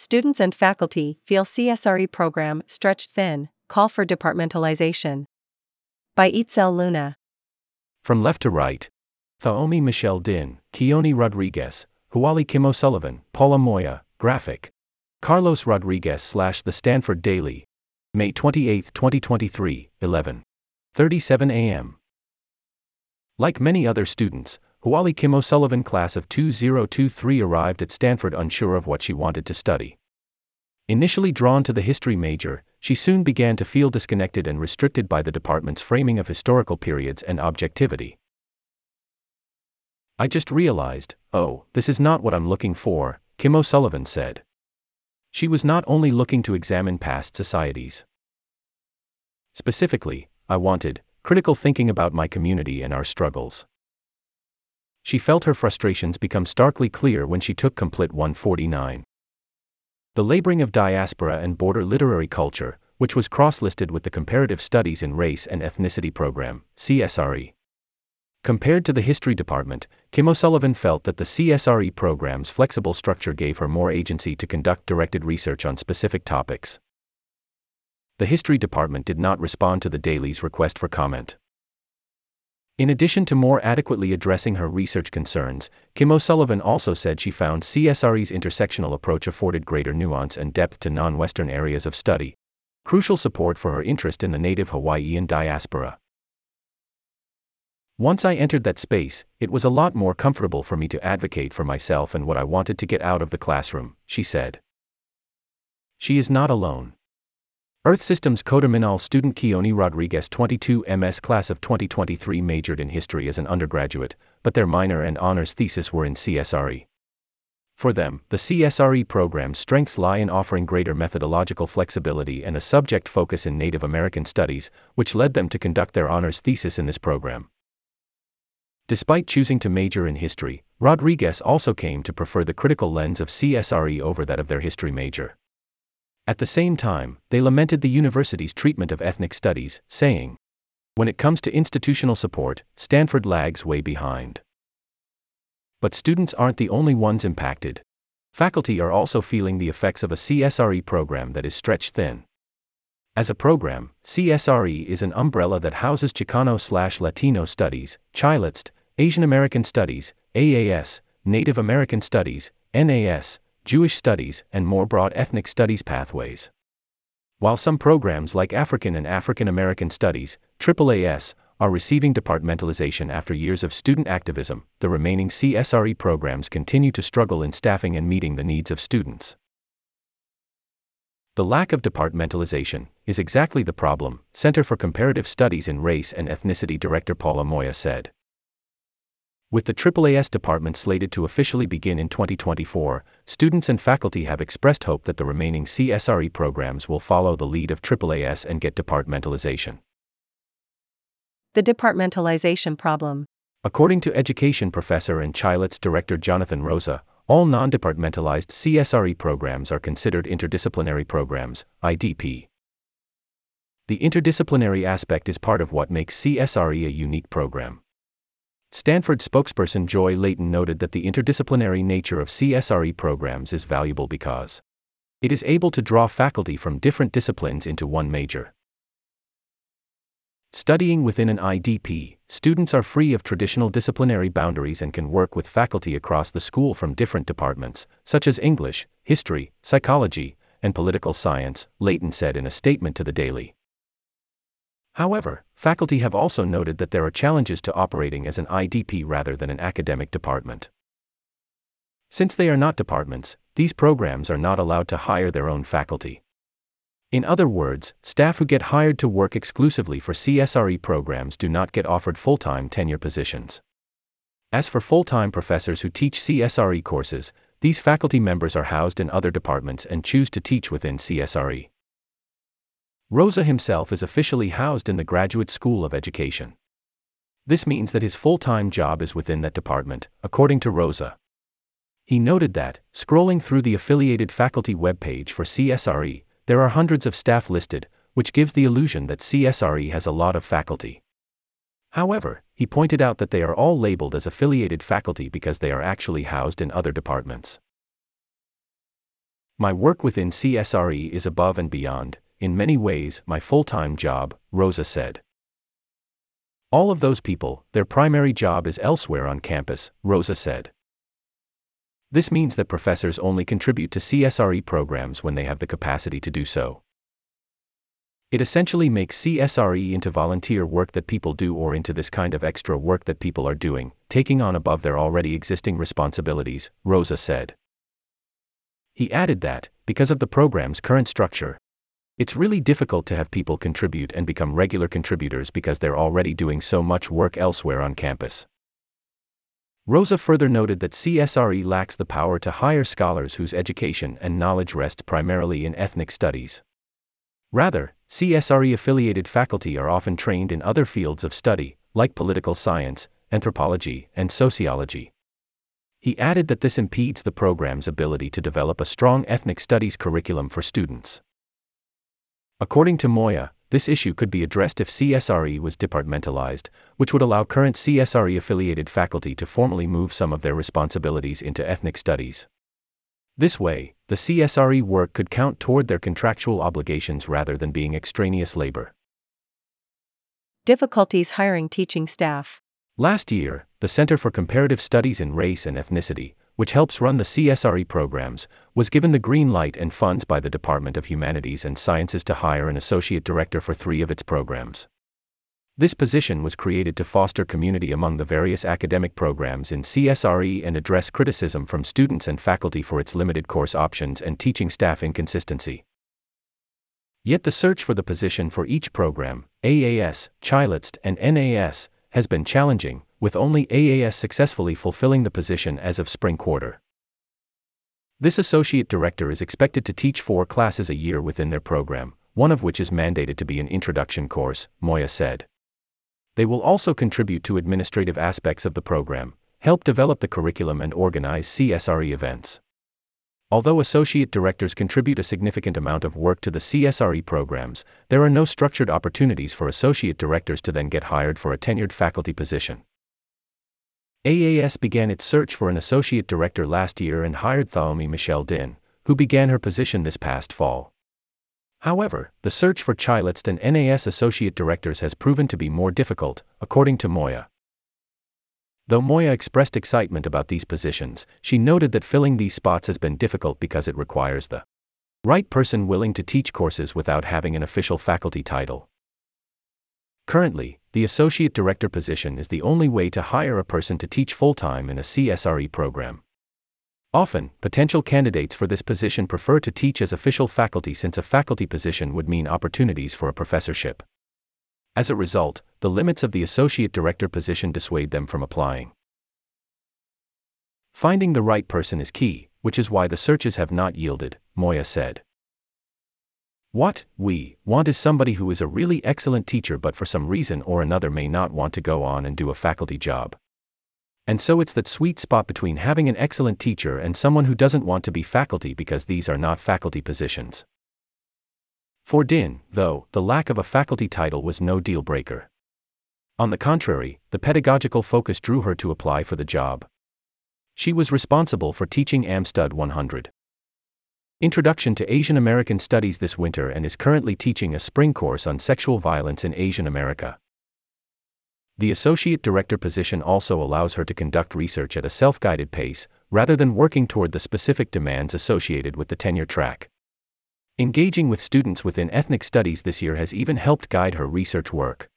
Students and faculty feel CSRE program stretched thin, call for departmentalization. By Itzel Luna. From left to right Thaomi Michelle Dinh, Keone Rodriguez, Huali Kim O'Sullivan, Paula Moya, Graphic. Carlos Rodriguez slash The Stanford Daily. May 28, 2023, 11. 37 a.m. Like many other students, Huali Kim O'Sullivan class of 2023 arrived at Stanford unsure of what she wanted to study. Initially drawn to the history major, she soon began to feel disconnected and restricted by the department's framing of historical periods and objectivity. I just realized, oh, this is not what I'm looking for, Kim O'Sullivan said. She was not only looking to examine past societies. Specifically, I wanted critical thinking about my community and our struggles. She felt her frustrations become starkly clear when she took Complit 149. The Laboring of Diaspora and Border Literary Culture, which was cross listed with the Comparative Studies in Race and Ethnicity program, CSRE. Compared to the History Department, Kim O'Sullivan felt that the CSRE program's flexible structure gave her more agency to conduct directed research on specific topics. The History Department did not respond to the Daily's request for comment. In addition to more adequately addressing her research concerns, Kim O'Sullivan also said she found CSRE's intersectional approach afforded greater nuance and depth to non Western areas of study, crucial support for her interest in the native Hawaiian diaspora. Once I entered that space, it was a lot more comfortable for me to advocate for myself and what I wanted to get out of the classroom, she said. She is not alone. Earth Systems Coterminal student Keone Rodriguez 22 MS class of 2023 majored in history as an undergraduate, but their minor and honors thesis were in CSRE. For them, the CSRE program's strengths lie in offering greater methodological flexibility and a subject focus in Native American studies, which led them to conduct their honors thesis in this program. Despite choosing to major in history, Rodriguez also came to prefer the critical lens of CSRE over that of their history major. At the same time, they lamented the university's treatment of ethnic studies, saying, When it comes to institutional support, Stanford lags way behind. But students aren't the only ones impacted. Faculty are also feeling the effects of a CSRE program that is stretched thin. As a program, CSRE is an umbrella that houses Chicano slash Latino studies, CHILATST, Asian American Studies, AAS, Native American Studies, NAS, Jewish Studies, and more broad ethnic studies pathways. While some programs like African and African American Studies, AAAS, are receiving departmentalization after years of student activism, the remaining CSRE programs continue to struggle in staffing and meeting the needs of students. The lack of departmentalization is exactly the problem, Center for Comparative Studies in Race and Ethnicity Director Paula Moya said. With the AAAS department slated to officially begin in 2024, students and faculty have expressed hope that the remaining CSRE programs will follow the lead of AAAS and get departmentalization. The departmentalization problem. According to education professor and CHILATST director Jonathan Rosa, all non departmentalized CSRE programs are considered interdisciplinary programs, IDP. The interdisciplinary aspect is part of what makes CSRE a unique program. Stanford spokesperson Joy Leighton noted that the interdisciplinary nature of CSRE programs is valuable because it is able to draw faculty from different disciplines into one major. Studying within an IDP, students are free of traditional disciplinary boundaries and can work with faculty across the school from different departments, such as English, history, psychology, and political science, Leighton said in a statement to the Daily. However, faculty have also noted that there are challenges to operating as an IDP rather than an academic department. Since they are not departments, these programs are not allowed to hire their own faculty. In other words, staff who get hired to work exclusively for CSRE programs do not get offered full time tenure positions. As for full time professors who teach CSRE courses, these faculty members are housed in other departments and choose to teach within CSRE. Rosa himself is officially housed in the Graduate School of Education. This means that his full time job is within that department, according to Rosa. He noted that, scrolling through the affiliated faculty webpage for CSRE, there are hundreds of staff listed, which gives the illusion that CSRE has a lot of faculty. However, he pointed out that they are all labeled as affiliated faculty because they are actually housed in other departments. My work within CSRE is above and beyond, in many ways, my full time job, Rosa said. All of those people, their primary job is elsewhere on campus, Rosa said. This means that professors only contribute to CSRE programs when they have the capacity to do so. It essentially makes CSRE into volunteer work that people do or into this kind of extra work that people are doing, taking on above their already existing responsibilities, Rosa said. He added that, because of the program's current structure, it's really difficult to have people contribute and become regular contributors because they're already doing so much work elsewhere on campus. Rosa further noted that CSRE lacks the power to hire scholars whose education and knowledge rest primarily in ethnic studies. Rather, CSRE affiliated faculty are often trained in other fields of study, like political science, anthropology, and sociology. He added that this impedes the program's ability to develop a strong ethnic studies curriculum for students. According to Moya, this issue could be addressed if CSRE was departmentalized, which would allow current CSRE affiliated faculty to formally move some of their responsibilities into ethnic studies. This way, the CSRE work could count toward their contractual obligations rather than being extraneous labor. Difficulties hiring teaching staff. Last year, the Center for Comparative Studies in Race and Ethnicity, which helps run the CSRE programs, was given the green light and funds by the Department of Humanities and Sciences to hire an associate director for three of its programs. This position was created to foster community among the various academic programs in CSRE and address criticism from students and faculty for its limited course options and teaching staff inconsistency. Yet the search for the position for each program, AAS, CHILATST, and NAS, has been challenging, with only AAS successfully fulfilling the position as of spring quarter. This associate director is expected to teach four classes a year within their program, one of which is mandated to be an introduction course, Moya said. They will also contribute to administrative aspects of the program, help develop the curriculum, and organize CSRE events. Although associate directors contribute a significant amount of work to the CSRE programs, there are no structured opportunities for associate directors to then get hired for a tenured faculty position. AAS began its search for an associate director last year and hired Thaomi Michelle Dinh, who began her position this past fall. However, the search for CHILATST and NAS associate directors has proven to be more difficult, according to Moya. Though Moya expressed excitement about these positions, she noted that filling these spots has been difficult because it requires the right person willing to teach courses without having an official faculty title. Currently, the associate director position is the only way to hire a person to teach full time in a CSRE program. Often, potential candidates for this position prefer to teach as official faculty since a faculty position would mean opportunities for a professorship. As a result, the limits of the associate director position dissuade them from applying. Finding the right person is key, which is why the searches have not yielded, Moya said. What we want is somebody who is a really excellent teacher but for some reason or another may not want to go on and do a faculty job. And so it's that sweet spot between having an excellent teacher and someone who doesn't want to be faculty because these are not faculty positions. For Dinh, though, the lack of a faculty title was no deal breaker. On the contrary, the pedagogical focus drew her to apply for the job. She was responsible for teaching AmStud 100. Introduction to Asian American Studies this winter and is currently teaching a spring course on sexual violence in Asian America. The associate director position also allows her to conduct research at a self guided pace, rather than working toward the specific demands associated with the tenure track. Engaging with students within ethnic studies this year has even helped guide her research work.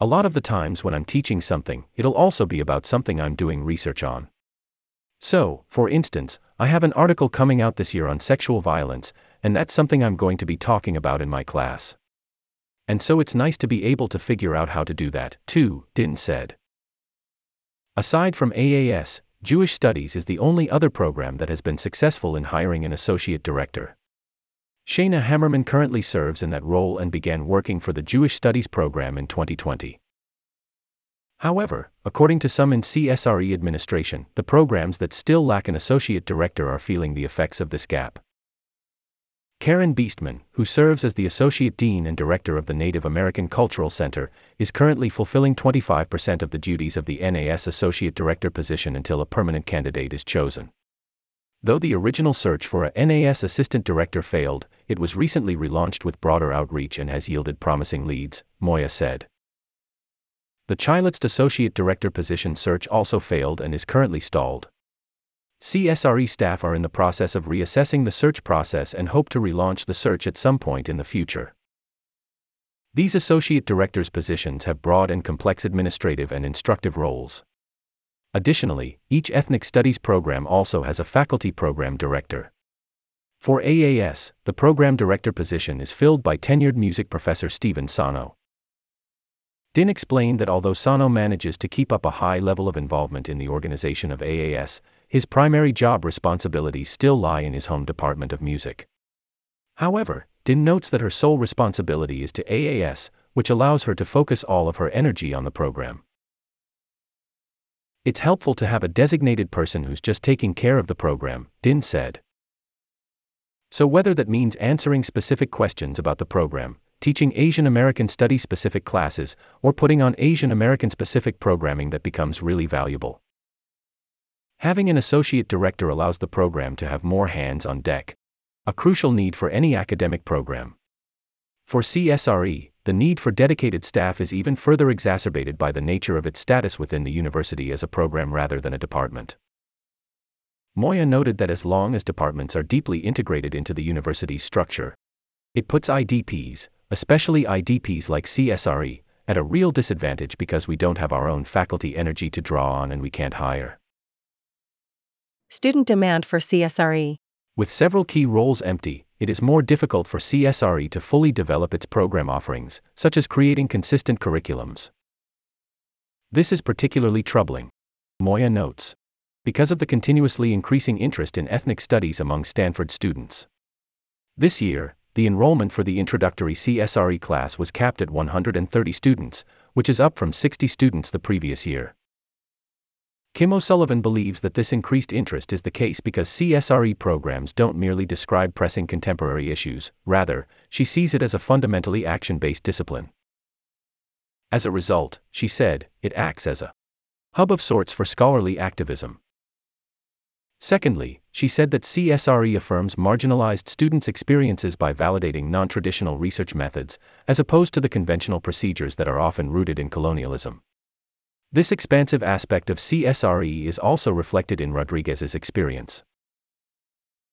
A lot of the times when I'm teaching something, it'll also be about something I'm doing research on. So, for instance, I have an article coming out this year on sexual violence, and that's something I'm going to be talking about in my class. And so it's nice to be able to figure out how to do that, too, Dinh said. Aside from AAS, Jewish Studies is the only other program that has been successful in hiring an associate director. Shana Hammerman currently serves in that role and began working for the Jewish Studies program in 2020. However, according to some in CSRE administration, the programs that still lack an associate director are feeling the effects of this gap. Karen Biestman, who serves as the Associate Dean and Director of the Native American Cultural Center, is currently fulfilling 25% of the duties of the NAS Associate Director position until a permanent candidate is chosen. Though the original search for a NAS assistant director failed, it was recently relaunched with broader outreach and has yielded promising leads, Moya said. The CHILATST associate director position search also failed and is currently stalled. CSRE staff are in the process of reassessing the search process and hope to relaunch the search at some point in the future. These associate directors' positions have broad and complex administrative and instructive roles. Additionally, each ethnic studies program also has a faculty program director. For AAS, the program director position is filled by tenured music professor Stephen Sano. Dinh explained that although Sano manages to keep up a high level of involvement in the organization of AAS, his primary job responsibilities still lie in his home department of music. However, Dinh notes that her sole responsibility is to AAS, which allows her to focus all of her energy on the program. It's helpful to have a designated person who's just taking care of the program, Dinh said. So, whether that means answering specific questions about the program, teaching Asian American study specific classes, or putting on Asian American specific programming that becomes really valuable. Having an associate director allows the program to have more hands on deck, a crucial need for any academic program. For CSRE, the need for dedicated staff is even further exacerbated by the nature of its status within the university as a program rather than a department. Moya noted that as long as departments are deeply integrated into the university's structure, it puts IDPs, especially IDPs like CSRE, at a real disadvantage because we don't have our own faculty energy to draw on and we can't hire. Student demand for CSRE. With several key roles empty, it is more difficult for CSRE to fully develop its program offerings, such as creating consistent curriculums. This is particularly troubling. Moya notes. Because of the continuously increasing interest in ethnic studies among Stanford students. This year, the enrollment for the introductory CSRE class was capped at 130 students, which is up from 60 students the previous year. Kim O'Sullivan believes that this increased interest is the case because CSRE programs don't merely describe pressing contemporary issues, rather, she sees it as a fundamentally action based discipline. As a result, she said, it acts as a hub of sorts for scholarly activism. Secondly, she said that CSRE affirms marginalized students' experiences by validating non traditional research methods, as opposed to the conventional procedures that are often rooted in colonialism. This expansive aspect of CSRE is also reflected in Rodriguez's experience.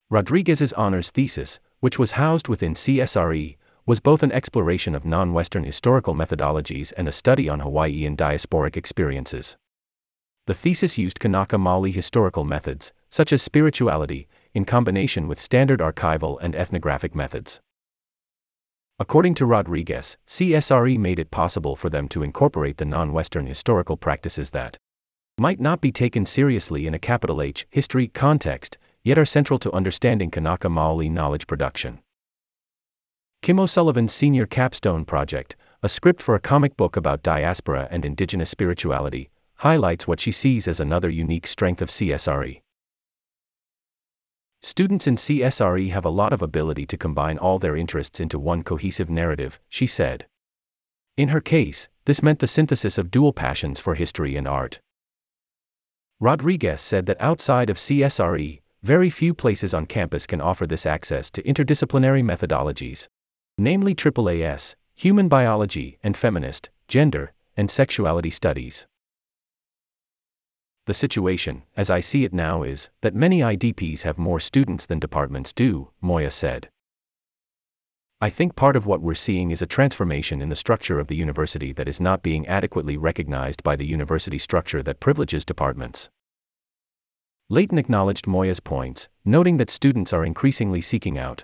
Rodriguez's honors thesis, which was housed within CSRE, was both an exploration of non Western historical methodologies and a study on Hawaiian diasporic experiences. The thesis used Kanaka Maoli historical methods, such as spirituality, in combination with standard archival and ethnographic methods. According to Rodriguez, CSRE made it possible for them to incorporate the non Western historical practices that might not be taken seriously in a capital H history context, yet are central to understanding Kanaka Maoli knowledge production. Kim O'Sullivan's senior capstone project, a script for a comic book about diaspora and indigenous spirituality, highlights what she sees as another unique strength of CSRE. Students in CSRE have a lot of ability to combine all their interests into one cohesive narrative, she said. In her case, this meant the synthesis of dual passions for history and art. Rodriguez said that outside of CSRE, very few places on campus can offer this access to interdisciplinary methodologies, namely AAAS, human biology and feminist, gender, and sexuality studies. The situation, as I see it now, is that many IDPs have more students than departments do, Moya said. I think part of what we're seeing is a transformation in the structure of the university that is not being adequately recognized by the university structure that privileges departments. Leighton acknowledged Moya's points, noting that students are increasingly seeking out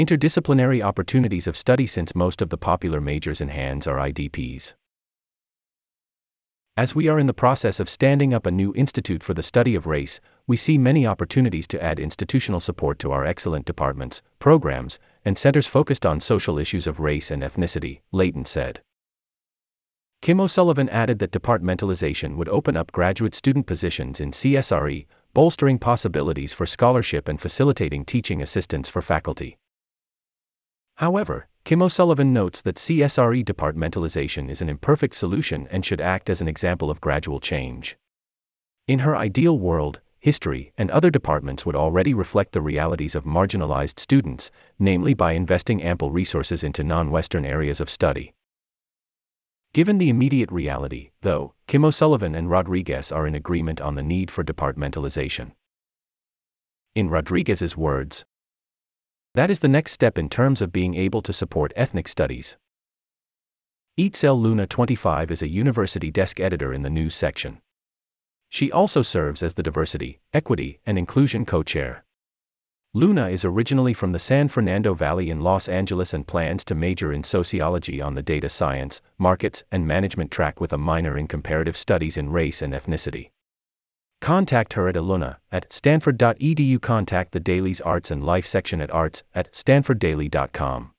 interdisciplinary opportunities of study since most of the popular majors in hands are IDPs. As we are in the process of standing up a new institute for the study of race, we see many opportunities to add institutional support to our excellent departments, programs, and centers focused on social issues of race and ethnicity, Leighton said. Kim O'Sullivan added that departmentalization would open up graduate student positions in CSRE, bolstering possibilities for scholarship and facilitating teaching assistance for faculty. However, Kim O'Sullivan notes that CSRE departmentalization is an imperfect solution and should act as an example of gradual change. In her ideal world, history, and other departments would already reflect the realities of marginalized students, namely by investing ample resources into non Western areas of study. Given the immediate reality, though, Kim O'Sullivan and Rodriguez are in agreement on the need for departmentalization. In Rodriguez's words, that is the next step in terms of being able to support ethnic studies. Itzel Luna 25 is a university desk editor in the news section. She also serves as the Diversity, Equity, and Inclusion co chair. Luna is originally from the San Fernando Valley in Los Angeles and plans to major in sociology on the data science, markets, and management track with a minor in comparative studies in race and ethnicity. Contact her at aluna at stanford.edu. Contact the Daily's Arts and Life section at arts at stanforddaily.com.